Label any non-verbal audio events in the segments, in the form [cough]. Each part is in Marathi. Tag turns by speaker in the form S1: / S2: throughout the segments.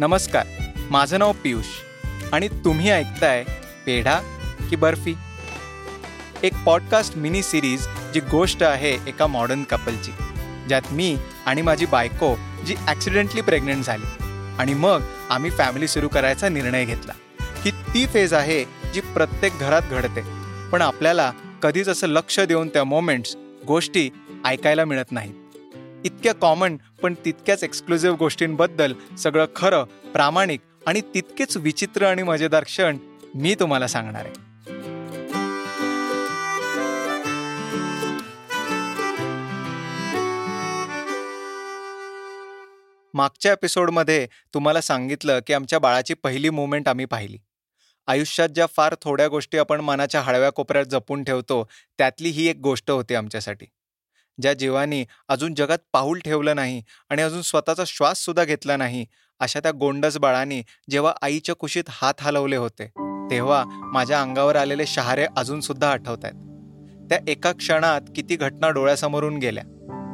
S1: नमस्कार माझं नाव पियुष आणि तुम्ही ऐकताय पेढा की बर्फी. एक पॉडकास्ट मिनी सिरीज जी गोष्ट आहे एका मॉडर्न कपलची ज्यात मी आणि माझी बायको जी ॲक्सिडेंटली प्रेग्नंट झाली आणि मग आम्ही फॅमिली सुरू करायचा निर्णय घेतला. ही ती फेज आहे जी प्रत्येक घरात घडते. पण आपल्याला कधीच असं लक्ष देऊन त्या मोमेंट्स गोष्टी ऐकायला मिळत नाहीत. इतक्या कॉमन पण तितक्याच एक्सक्लुझिव्ह गोष्टींबद्दल सगळं खरं प्रामाणिक आणि तितकेच विचित्र आणि मजेदार क्षण मी तुम्हाला सांगणार आहे. मागच्या एपिसोडमध्ये तुम्हाला सांगितलं की आमच्या बाळाची पहिली मुवमेंट आम्ही पाहिली. आयुष्यात ज्या फार थोड्या गोष्टी आपण मनाच्या हळव्या कोपऱ्यात जपून ठेवतो त्यातली ही एक गोष्ट होती आमच्यासाठी. ज्या जीवानी अजून जगात पाऊल ठेवलं नाही आणि अजून स्वतःचा श्वास सुद्धा घेतला नाही अशा त्या गोंडस बाळांनी जेव्हा आईच्या कुशीत हात हलवले होते तेव्हा माझ्या अंगावर आलेले शहारे अजून सुद्धा आठवत आहेत. त्या एका क्षणात किती घटना डोळ्यासमोरून गेल्या.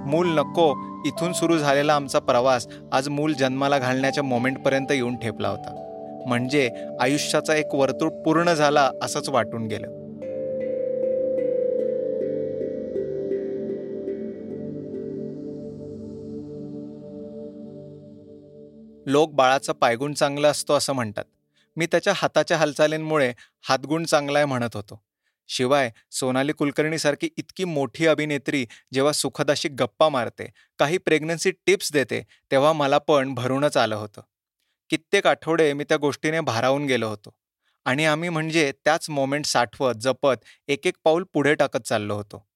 S1: मूल नको इथून सुरू झालेला आमचा प्रवास आज मूल जन्माला घालण्याच्या मोमेंटपर्यंत येऊन ठेपला होता. म्हणजे आयुष्याचा एक वर्तुळ पूर्ण झाला असंच वाटून गेलं. लोक बाळाचा पायगुण चांगला असतो असं म्हणतात. मी त्याच्या हाताच्या हालचालींमुळे हातगुण चांगला आहे म्हणत होतो. शिवाय सोनाली कुलकर्णीसारखी इतकी मोठी अभिनेत्री जेव्हा सुखदाशी गप्पा मारते काही प्रेग्नन्सी टिप्स देते तेव्हा मला पण भरूनच आलं होतं. कित्येक आठवडे मी त्या गोष्टीने भारावून गेलो होतो. आणि आम्ही म्हणजे त्याच मोमेंट साठवत जपत एक एक पाऊल पुढे टाकत चाललो होतो.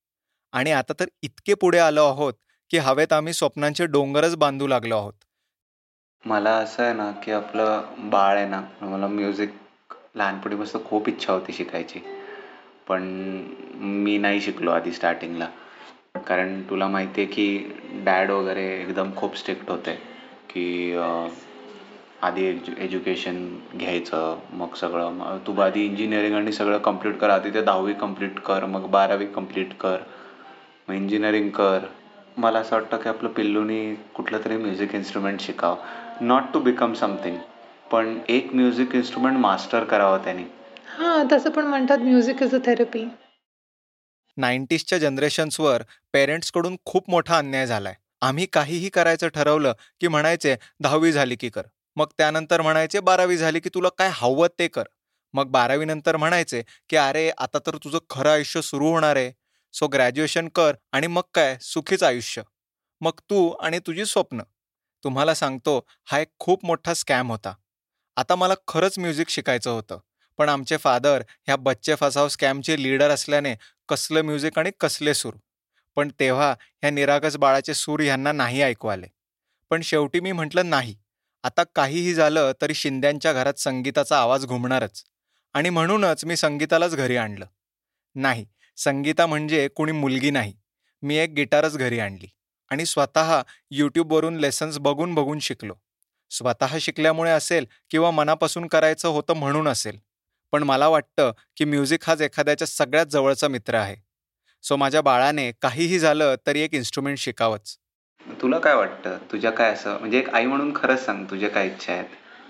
S1: आणि आता तर इतके पुढे आलो आहोत की हवेत आम्ही स्वप्नांचे डोंगरच बांधू लागलो आहोत.
S2: मला असं आहे ना की आपलं बाळ आहे ना मला म्युझिक लहानपणीपासून खूप इच्छा होती शिकायची. पण मी नाही शिकलो आधी स्टार्टिंगला कारण तुला माहिती आहे की डॅड वगैरे एकदम खूप स्ट्रिक्ट होते. की आधी एज्यु एज्युकेशन घ्यायचं मग सगळं मग तू आधी इंजिनिअरिंग आणि सगळं कंप्लीट कर. आधी ते दहावी कंप्लीट कर मग बारावी कंप्लीट कर. मग इंजिनिअरिंग कर. मला असं वाटतं की आपलं पिल्लूनी कुठलं तरी म्युझिक इन्स्ट्रुमेंट शिकावं. नॉट टू बिकम समथिंग पण एक म्युझिक इन्स्ट्रुमेंट मास्टर करावं त्यांनी.
S3: हा तसं पण म्हणतात म्युझिक इज अ थेरपी
S1: नाईन्टीजच्या जनरेशन्सवर पेरेंट्सकडून खूप मोठा अन्याय झालाय. आम्ही काहीही करायचं ठरवलं की म्हणायचे दहावी झाली की कर. मग त्यानंतर म्हणायचे बारावी झाली की तुला काय हवं ते कर. मग बारावी नंतर म्हणायचे की अरे आता तर तुझं खरं आयुष्य सुरू होणार आहे. सो ग्रॅज्युएशन कर आणि मग काय? सुखीच आयुष्य. मग तू आणि तुझी स्वप्न. तुम्हाला सांगतो हा एक खूप मोठा स्कॅम होता. आता मला खरंच म्युझिक शिकायचं होतं. पण आमचे फादर ह्या बच्चे फसाव स्कॅमचे लीडर असल्याने कसलं म्युझिक आणि कसले सूर. पण तेव्हा ह्या निरागस बाळाचे सूर ह्यांना नाही ऐकू आले. पण शेवटी मी म्हटलं नाही. आता काहीही झालं तरी शिंद्यांच्या घरात संगीताचा आवाज घुमणारच. आणि म्हणूनच मी संगीतालाच घरी आणलं. नाही संगीता म्हणजे कुणी मुलगी नाही. मी एक गिटारच घरी आणली. आणि स्वतः यूट्यूबवरून लेसन्स बघून बघून शिकलो. स्वतः शिकल्यामुळे असेल किंवा मनापासून करायचं होतं म्हणून असेल. पण मला वाटतं की म्युझिक हाच एखाद्याच्या सगळ्यात जवळचा मित्र आहे. सो माझ्या बाळाने काहीही झालं तरी एक इन्स्ट्रुमेंट शिकावंच.
S2: तुला काय वाटतं? तुझ्या काय असं म्हणजे एक आई म्हणून खरंच सांग तुझ्या काय इच्छा आहेत?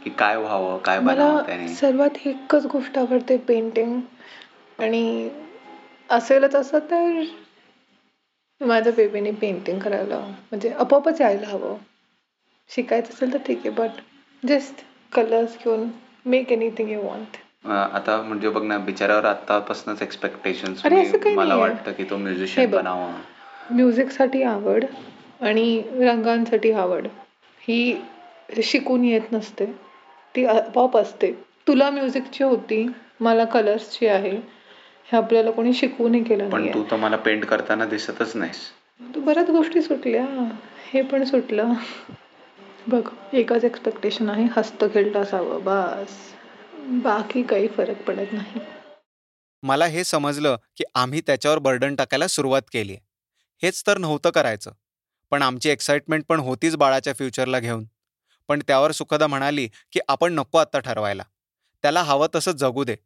S2: की काय व्हावं काय बनावं
S3: मला सर्वात एकच गोष्ट आवडते पेंटिंग आणि असेलच असं तर माझ्या बेबीने पेंटिंग करायला. म्हणजे आपोआपच यायला हवं. शिकायचं असेल तर ठीक आहे बट जस्ट कलर्स घेऊन मेक एनिथिंग यू वॉन्ट
S2: आता म्हणजे बघ ना बिचाऱ्यावर आतापासूनच एक्सपेक्टेशन
S3: अरे असं काही
S2: मला
S3: नाहीये.
S2: वाटतं की तो
S3: हे
S2: म्युझिशियन
S3: बघ.
S2: बनावा.
S3: म्युझिकसाठी आवड आणि रंगांसाठी आवड. ही शिकून येत नसते. ती आपोआप असते. तुला म्युझिकची होती मला कलर्सची आहे. हे आपल्याला कोणी शिकवू नाही केलं
S2: पण
S3: नाही
S2: तू तर मला पेंट करताना दिसतच नाहीस.
S3: तू बऱ्याच गोष्टी सुटल्या. हे पण सुटलं. बघ एकच एक्सपेक्टेशन आहे हस्त खेळलं असावं बस. बाकी काही फरक पडत नाही.
S1: मला हे समजलं की आम्ही त्याच्यावर बर्डन टाकायला सुरुवात केली हेच तर नव्हतं करायचं. पण आमची एक्साइटमेंट पण होतीच बाळाच्या फ्युचरला घेऊन. पण त्यावर सुखदा म्हणाली की आपण नको आत्ता ठरवायला. त्याला हवं तसं जगू दे.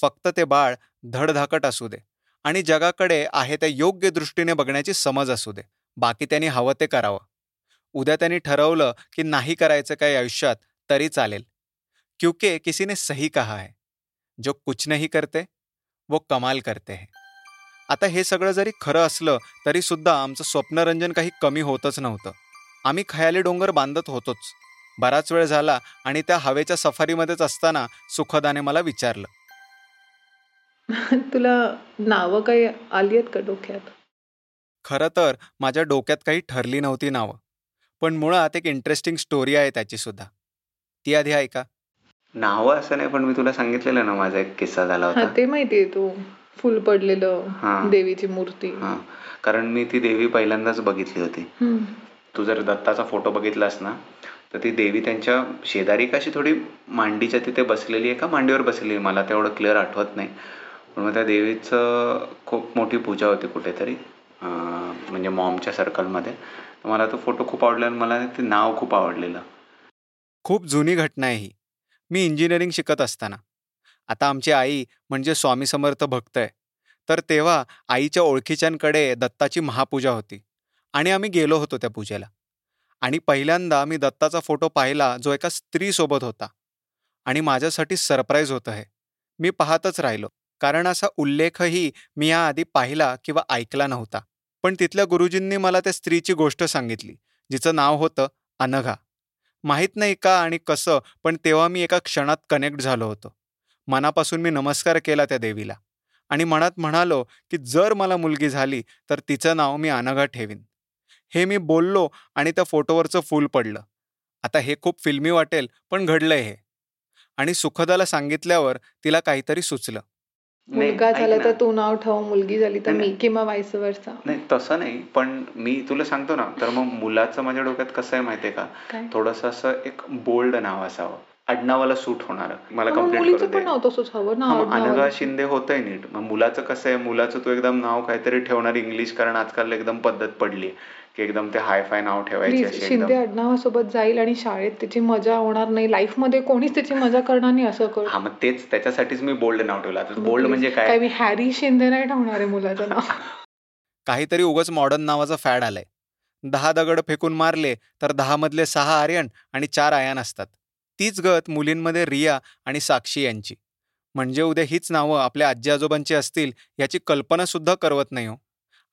S1: फक्त ते बाळ धडधाकट असू दे. आणि जगाकडे आहे त्या योग्य दृष्टीने बघण्याची समज असू दे. बाकी त्यांनी हवं ते करावं. उद्या त्यांनी ठरवलं की नाही करायचं काही आयुष्यात तरी चालेल. क्योंकि किसी ने सही कहा है. जो कुछ नहीं करते वो कमाल करते है. आता हे सगळं जरी खरं असलं तरी सुद्धा आमचं स्वप्नरंजन काही कमी होतच नव्हतं. आम्ही खयाली डोंगर बांधत होतोच. बराच वेळ झाला आणि त्या हवेच्या सफारीमध्येच असताना सुखदाने मला विचारलं. [laughs]
S3: तुला नावं काही आली आहेत का डोक्यात?
S1: खरं तर माझ्या डोक्यात काही ठरली नव्हती नावं पण मुळात एक इंटरेस्टिंग स्टोरी आहे त्याची सुद्धा ती आधी ऐका.
S2: नावं असं नाही पण मी तुला सांगितलेलं ना माझा एक किस्सा झाला
S3: हा
S2: होता
S3: ते माहितीये तू. फुल
S2: हा.
S3: पडलेलं देवीची मूर्ती.
S2: हा. कारण मी ती देवी पहिल्यांदाच बघितली होती. तू जर दत्ताचा फोटो बघितलास ना तर ती देवी त्यांच्या शेजारी कशी थोडी मांडीच्या तिथे बसलेली आहे का? मांडीवर बसलेली आहे. मला तेवढं क्लिअर आठवत नाही. पण मग त्या देवीचं खूप मोठी पूजा होती कुठेतरी म्हणजे मॉमच्या सर्कलमध्ये. मला तो फोटो खूप आवडला आणि मला ते नाव खूप आवडलेलं.
S1: खूप जुनी घटना आहे ही. मी इंजिनिअरिंग शिकत असताना. आता आमची आई म्हणजे स्वामी समर्थ भक्त आहे. तर तेव्हा आईच्या ओळखीच्यांकडे दत्ताची महापूजा होती आणि आम्ही गेलो होतो त्या पूजेला. आणि पहिल्यांदा मी दत्ताचा फोटो पाहिला जो एका स्त्रीसोबत होता. आणि माझ्यासाठी सरप्राईज होतं हे. मी पाहतच राहिलो. कारण असा उल्लेखही मी याआधी पाहिला किंवा ऐकला नव्हता. पण तिथल्या गुरुजींनी मला त्या स्त्रीची गोष्ट सांगितली जिचं नाव होतं अनघा. माहीत नाही का आणि कसं पण तेव्हा मी एका क्षणात कनेक्ट झालो होतो. मनापासून मी नमस्कार केला त्या देवीला आणि मनात म्हणालो की जर मला मुलगी झाली तर तिचं नाव मी अनघा ठेवीन. हे मी बोललो आणि त्या फोटोवरचं फूल पडलं. आता हे खूप फिल्मी वाटेल पण घडलंय हे. आणि सुखदाला सांगितल्यावर तिला काहीतरी सुचलं.
S3: मुलगा झाला. तर तू नाव ठेव मुलगी झाली तर मी किंवा वाईस वर्षा
S2: नाही तसं नाही पण मी तुला सांगतो ना तर मग मुलाचं माझ्या डोक्यात कसं आहे माहितीये का? थोडंसं असं एक बोल्ड नाव असावं. आडनावाला सूट होणार मला. अनघा शिंदे होतंय नीट. मग मुलाचं कसं आहे मुलाचं तू एकदम नाव काहीतरी ठेवणार इंग्लिश कारण आजकाल एकदम पद्धत पडली की एकदम ते हाय फाय नाव ठेवायचे
S3: शिंदे आडनावासोबत जाईल आणि शाळेत त्याची मजा होणार नाही. लाईफमध्ये कोणीच त्याची मजा करणार नाही असं कर.
S2: हा मग तेच त्याच्यासाठीच मी बोल्ड नाव ठेवलं. आता बोल्ड म्हणजे
S3: काय?
S2: काय
S3: मी हॅरी शिंदे नाही ठेवणार आहे मुलाचं नाव. [laughs]
S1: काहीतरी उगच मॉडर्न नावाचं फॅड आलंय. दहा दगड फेकून मारले तर दहा मधले सहा आर्यन आणि चार आयान असतात. तीच गत मुलींमध्ये रिया आणि साक्षी यांची. म्हणजे उद्या हीच नावं आपल्या आजी आजोबांची असतील याची कल्पना सुद्धा करवत नाही हो.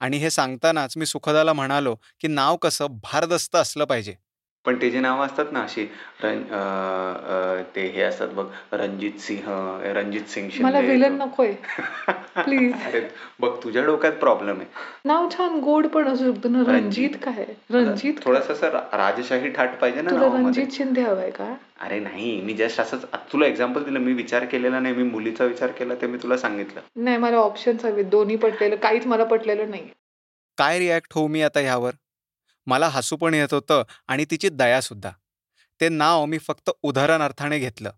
S1: आणि हे सांगतानाच मी सुखदाला म्हणालो की नाव कसं भारदस्त असलं पाहिजे.
S2: पण ते जे नावं असतात ना अशी रण अं, अं, ते हे असतात बघ रणजित सिंह रणजित सिंग
S3: मला
S2: शिंदे
S3: विलन नकोय. [laughs] प्लीज
S2: अरे बघ तुझ्या डोक्यात प्रॉब्लेम आहे.
S3: नाव छान गोड पण असू शकतं ना. रणजित. काय? रणजित? काय?
S2: थोडस असं रा- राजशाही ठाट पाहिजे ना
S3: तुला
S2: नावामध्ये.
S3: रणजित शिंदे हवाय का?
S2: अरे नाही मी जस्ट असंच तुला एक्झाम्पल दिलं मी विचार केलेला नाही मी मुलीचा विचार केला ते मी तुला सांगितलं.
S3: नाही मला ऑप्शन्स हवे दोन्ही पटलेलं काहीच मला पटलेलं नाही.
S1: काय रिॲक्ट होऊ मी आता ह्यावर? मला हसू पण येत होतं आणि तिची दयासुद्धा. ते नाव मी फक्त उदाहरणार्थाने घेतलं.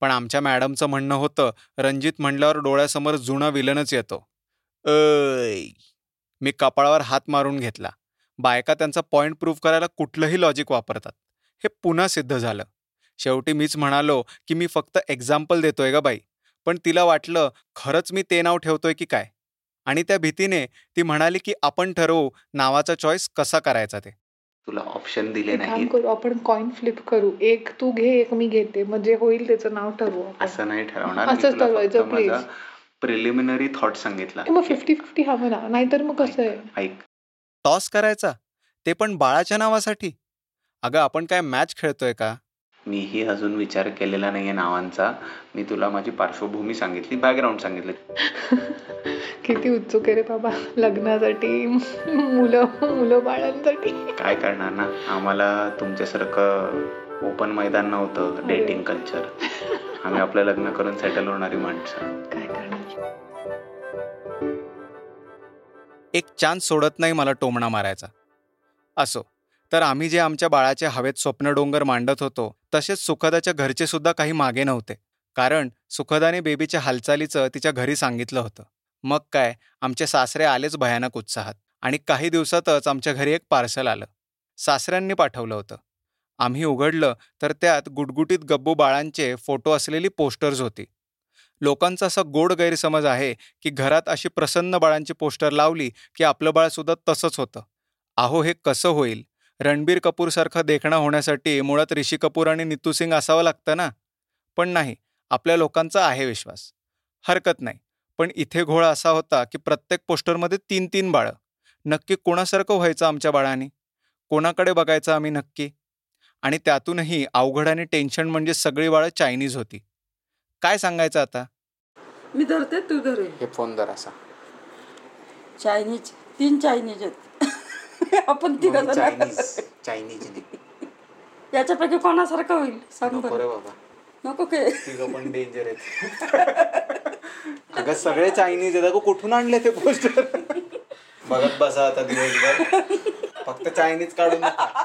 S1: पण आमच्या मॅडमचं म्हणणं होतं रणजित म्हणल्यावर डोळ्यासमोर जुनं विलनच येतो. अय मी कपाळावर हात मारून घेतला. बायका त्यांचा पॉईंट प्रूव्ह करायला कुठलंही लॉजिक वापरतात. हे पुन्हा सिद्ध झालं. शेवटी मीच म्हणालो की मी फक्त एक्झाम्पल देतोय ग बाई. पण तिला वाटलं खरंच मी ते नाव ठेवतोय की काय? आणि त्या भीतीने ती म्हणाली की आपण ठरवू नावाचा चॉईस कसा करायचा ते.
S2: तुला ऑप्शन दिले नाहीत.
S3: करू आपण कॉइन फ्लिप करू. एक तू घे एक मी घेते. मग जे होईल त्याचं नाव ठरवू.
S2: असं नाही ठरवणार.
S3: असंच ठरवायचं, please.
S2: प्रिलिमिनरी थॉट सांगितला.
S3: मग फिफ्टी फिफ्टी हवं ना नाहीतर मग कसं आहे?
S2: ऐक
S1: टॉस करायचा. ते पण बाळाच्या नावासाठी. अगं आपण काय मॅच खेळतोय का?
S2: मीही अजून विचार केलेला नाहीये नावांचा. मी तुला माझी पार्श्वभूमी सांगितली बॅकग्राऊंड सांगितलं. [laughs]
S3: किती उत्सुक आहे रे बाबा लग्नासाठी मुलं मुलं बाळांसाठी.
S2: काय करणार ना? आम्हाला तुमच्यासारखं ओपन मैदान नव्हतं डेटिंग कल्चर आम्ही आपलं लग्न करून सेटल होणारी माणसं.
S3: काय करणार?
S1: एक चान्स सोडत नाही मला टोमणा मारायचा. असो. तर आम्ही जे आमच्या बाळाचे हवेत स्वप्न डोंगर मांडत होतो तसेच सुखदाच्या घरचे सुद्धा काही मागे नव्हते. कारण सुखदाने बेबीच्या हालचालीचं तिच्या घरी सांगितलं होतं. मग काय आमचे सासरे आलेच भयानक उत्साहात आणि काही दिवसातच आमच्या घरी एक पार्सल आलं. सासऱ्यांनी पाठवलं होतं. आम्ही उघडलं तर त्यात गुटगुटीत गब्बू बाळांचे फोटो असलेली पोस्टर्स होती. लोकांचा असा गोड गैरसमज आहे की घरात अशी प्रसन्न बाळांची पोस्टर लावली की आपलं बाळ सुद्धा तसंच होतं. अहो हे कसं होईल? रणबीर कपूरसारखा देखणा होण्यासाठी मुळात ऋषी कपूर आणि नितू सिंग असावं लागतं ना? पण नाही आपल्या लोकांचा आहे विश्वास. हरकत नाही. पण इथे घोळ असा होता की प्रत्येक पोस्टरमध्ये तीन तीन बाळं. नक्की कोणासारखं व्हायचं आमच्या बाळांनी? कोणाकडे बघायचं आम्ही नक्की? आणि त्यातूनही अवघड आणि टेन्शन म्हणजे सगळी बाळं चायनीज होती. काय सांगायचं आता?
S4: मी धरते तू धरे.
S2: हे फोन जर असा.
S4: चायनीज तीन चायनीज आहेत. [laughs] आपण तिघ
S2: चायनीज
S4: याच्यापैकी कोणासारखं होईल? सांग
S2: नको
S4: बरं.
S2: रे बाबा.
S4: नको के.
S2: तिघं पण डेंजर आहेत. अगं सगळे चायनीज आहेत. अगं कुठून आणले ते पोस्टर बघत बसा आता दिवसभर. फक्त चायनीज काढून नका.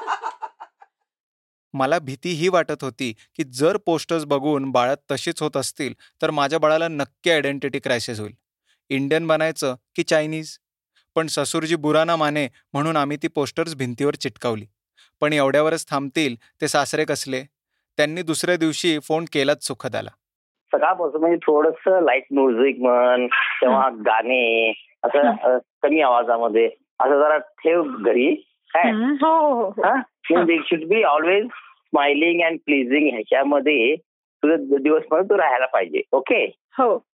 S1: मला भीती ही वाटत होती की जर पोस्टर्स बघून बाळात तशीच होत असतील तर माझ्या बाळाला नक्की आयडेंटिटी क्रायसिस होईल. इंडियन बनायचं की चायनीज पण ससुरजी बुरा ना माने म्हणून आम्ही ती पोस्टर्स भिंतीवर चिटकावली. पण एवढ्यावरच थांबतील ते सासरे कसले? त्यांनी दुसऱ्या दिवशी फोन केलाच सुखदाला
S5: सकाळपासून म्हणजे थोडस लाइट म्युझिक म्हण किंवा गाणे असं कमी आवाजामध्ये. असं जरा ठेव घरी. काय?
S3: हो हो हो.
S5: Should be always smiling and pleasing ह्याच्यामध्ये तुझं दिवसभर तू राहायला पाहिजे. ओके
S3: हो.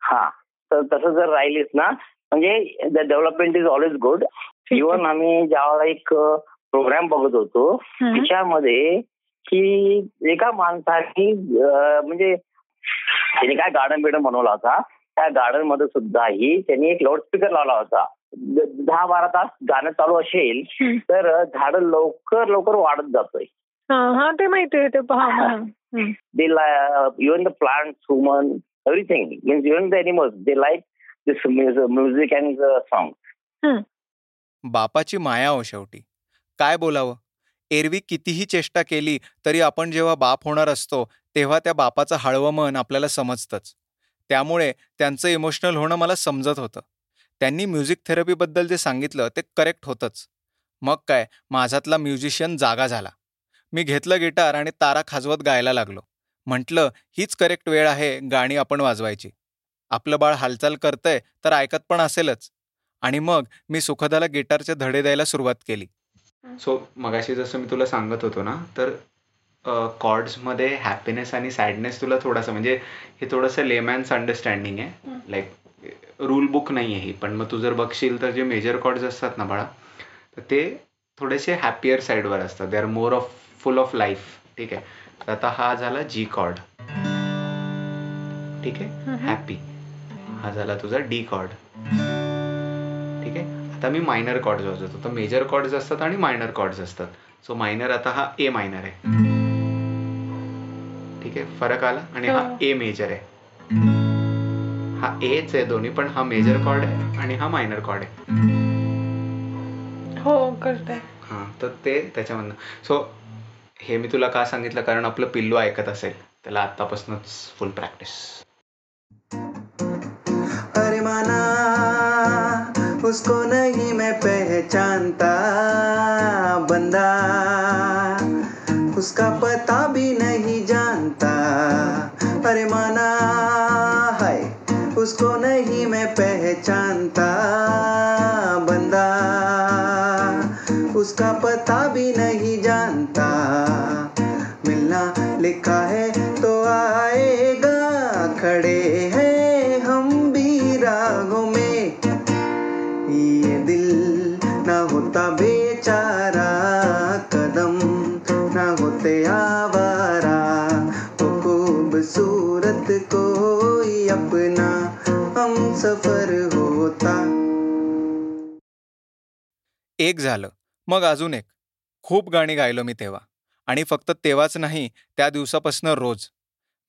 S5: हा. तर तसं जर राहिलीस ना म्हणजे the development is always good. Even आम्ही ज्यावेळेला एक प्रोग्राम बघत होतो. त्याच्यामध्ये की एका माणसाने म्हणजे त्याने काय गार्डन बिर्डन बनवला होता त्या गार्डनमध्ये सुद्धाही त्यांनी एक लाऊडस्पीकर लावला होता दहा बारा तास गाणं चालू असेल. तर झाड लवकर लवकर वाढत जातोय
S3: हा हा ते माहिती.
S5: They even the plants human everything means even the animals they like music and song
S3: hmm.
S1: बापाची माया हो शेवटी. काय बोलावं? एरवी कितीही चेष्टा केली तरी आपण जेव्हा बाप होणार असतो तेव्हा त्या बापाचं हळवं मन आपल्याला समजतंच. त्यामुळे त्यांचं इमोशनल होणं मला समजत होतं. त्यांनी म्युझिक थेरपीबद्दल जे सांगितलं ते करेक्ट होतंच. मग काय? माझ्यातला म्युझिशियन जागा झाला. मी घेतलं गिटार आणि तारा खाजवत गायला लागलो. म्हटलं हीच करेक्ट वेळ आहे गाणी आपण वाजवायची. आपलं बाळ हालचाल करतंय तर ऐकत पण असेलच. आणि मग मी सुखदाला गिटारचे धडे द्यायला सुरुवात केली.
S2: सो मगाशी जसं मी तुला सांगत होतो ना तर कॉर्ड्समध्ये हॅपीनेस आणि सॅडनेस तुला थोडासा म्हणजे हे थोडंसं लेमॅन्स अंडरस्टँडिंग आहे. लाईक रूल बुक नाही आहे ही पण मग तू जर बघशील तर जे मेजर कॉर्ड्स असतात ना बाळा तर ते थोडेसे हॅपियर साईडवर असतात. They are more of full of life ठीक आहे? तर आता हा झाला जी कॉर्ड ठीक आहे? हॅपी हा झाला तुझा डी कॉर्ड. ठीक आहे? आता मी मायनर कॉर्ड्स वाजवतो. तर मेजर कॉर्ड्स असतात आणि मायनर कॉर्ड्स असतात. सो मायनर आता हा ए मायनर आहे. ठीक आहे? फरक आला? आणि हा ए मेजर आहे. हा एच आहे दोन्ही पण हा मेजर कॉर्ड आहे आणि हा मायनर कॉर्ड आहे.
S3: हो करते.
S2: हा तर ते त्याच्यामधनं. सो हे मी तुला का सांगितलं? कारण आपलं पिल्लू ऐकत असेल. त्याला आतापासूनच फुल प्रॅक्टिस
S6: उसको नहीं मैं पहचानता बंदा। उसका पता भी नहीं जानता। अरे माना है उसको नहीं मैं पहचानता बंदा। उसका पता भी नहीं जानता। मिलना लिखा आवारा वो खूबसूरत कोई अपना हम सफर होता।
S1: एक झालं मग अजून एक. खूप गाणी गायलो मी तेव्हा. आणि फक्त तेव्हाच नाही त्या दिवसापासून रोज.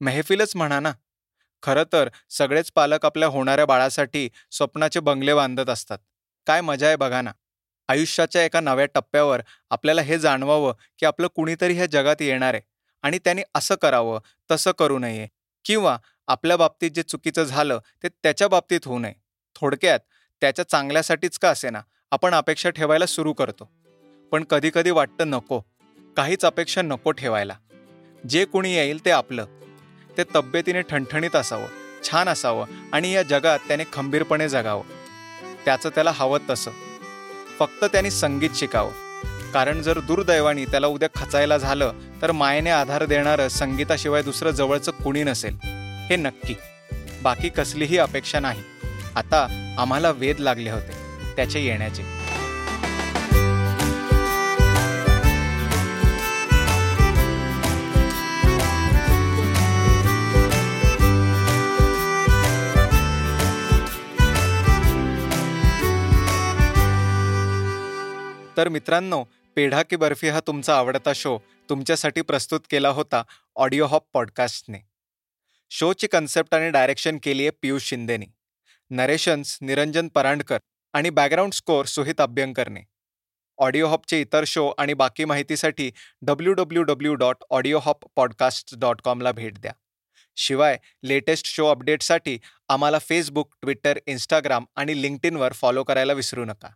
S1: मेहफिलच म्हणा ना. खरं तर सगळेच पालक आपल्या होणाऱ्या बाळासाठी स्वप्नाचे बंगले बांधत असतात. काय मजा आहे बघा ना. आयुष्याच्या एका नव्या टप्प्यावर आपल्याला हे जाणवावं की आपलं कुणीतरी ह्या जगात येणार आहे आणि त्याने असं करावं तसं करू नये किंवा आपल्या बाबतीत जे चुकीचं झालं ते त्याच्या बाबतीत होऊ नये. थोडक्यात त्याच्या चांगल्यासाठीच का असेना आपण अपेक्षा ठेवायला सुरू करतो. पण कधीकधी वाटतं नको काहीच अपेक्षा नको ठेवायला. जे कुणी येईल ते आपलं. ते तब्येतीने ठणठणीत असावं छान असावं आणि या जगात त्याने खंबीरपणे जगावं. त्याचं त्याला हवं तसं. फक्त त्याने संगीत शिकावं. कारण जर दुर्दैवानी त्याला उद्या खचायला झालं तर मायेने आधार देणारं संगीताशिवाय दुसरं जवळचं कुणी नसेल. हे नक्की. बाकी कसलीही अपेक्षा नाही. आता आम्हाला वेध लागले होते. त्याचे येण्याचे. तर मित्रांनो पेढा की बर्फी हा तुमचा आवडता शो. तुमच्यासाठी प्रस्तुत केला होता ऑडिओ हॉप पॉडकास्टने शोची कन्सेप्ट आणि डायरेक्शन केली आहे पियुष शिंदेनी. नरेशन्स निरंजन परांडकर आणि बॅकग्राऊंड स्कोअर सुहित अभ्यंकरने. ऑडिओ हॉपचे इतर शो आणि बाकी माहितीसाठी W W W dot Audio Hop podcast dot कॉमला भेट द्या. शिवाय लेटेस्ट शो अपडेटसाठी आम्हाला फेसबुक ट्विटर इंस्टाग्राम आणि लिंक्डइनवर फॉलो करायला विसरू नका.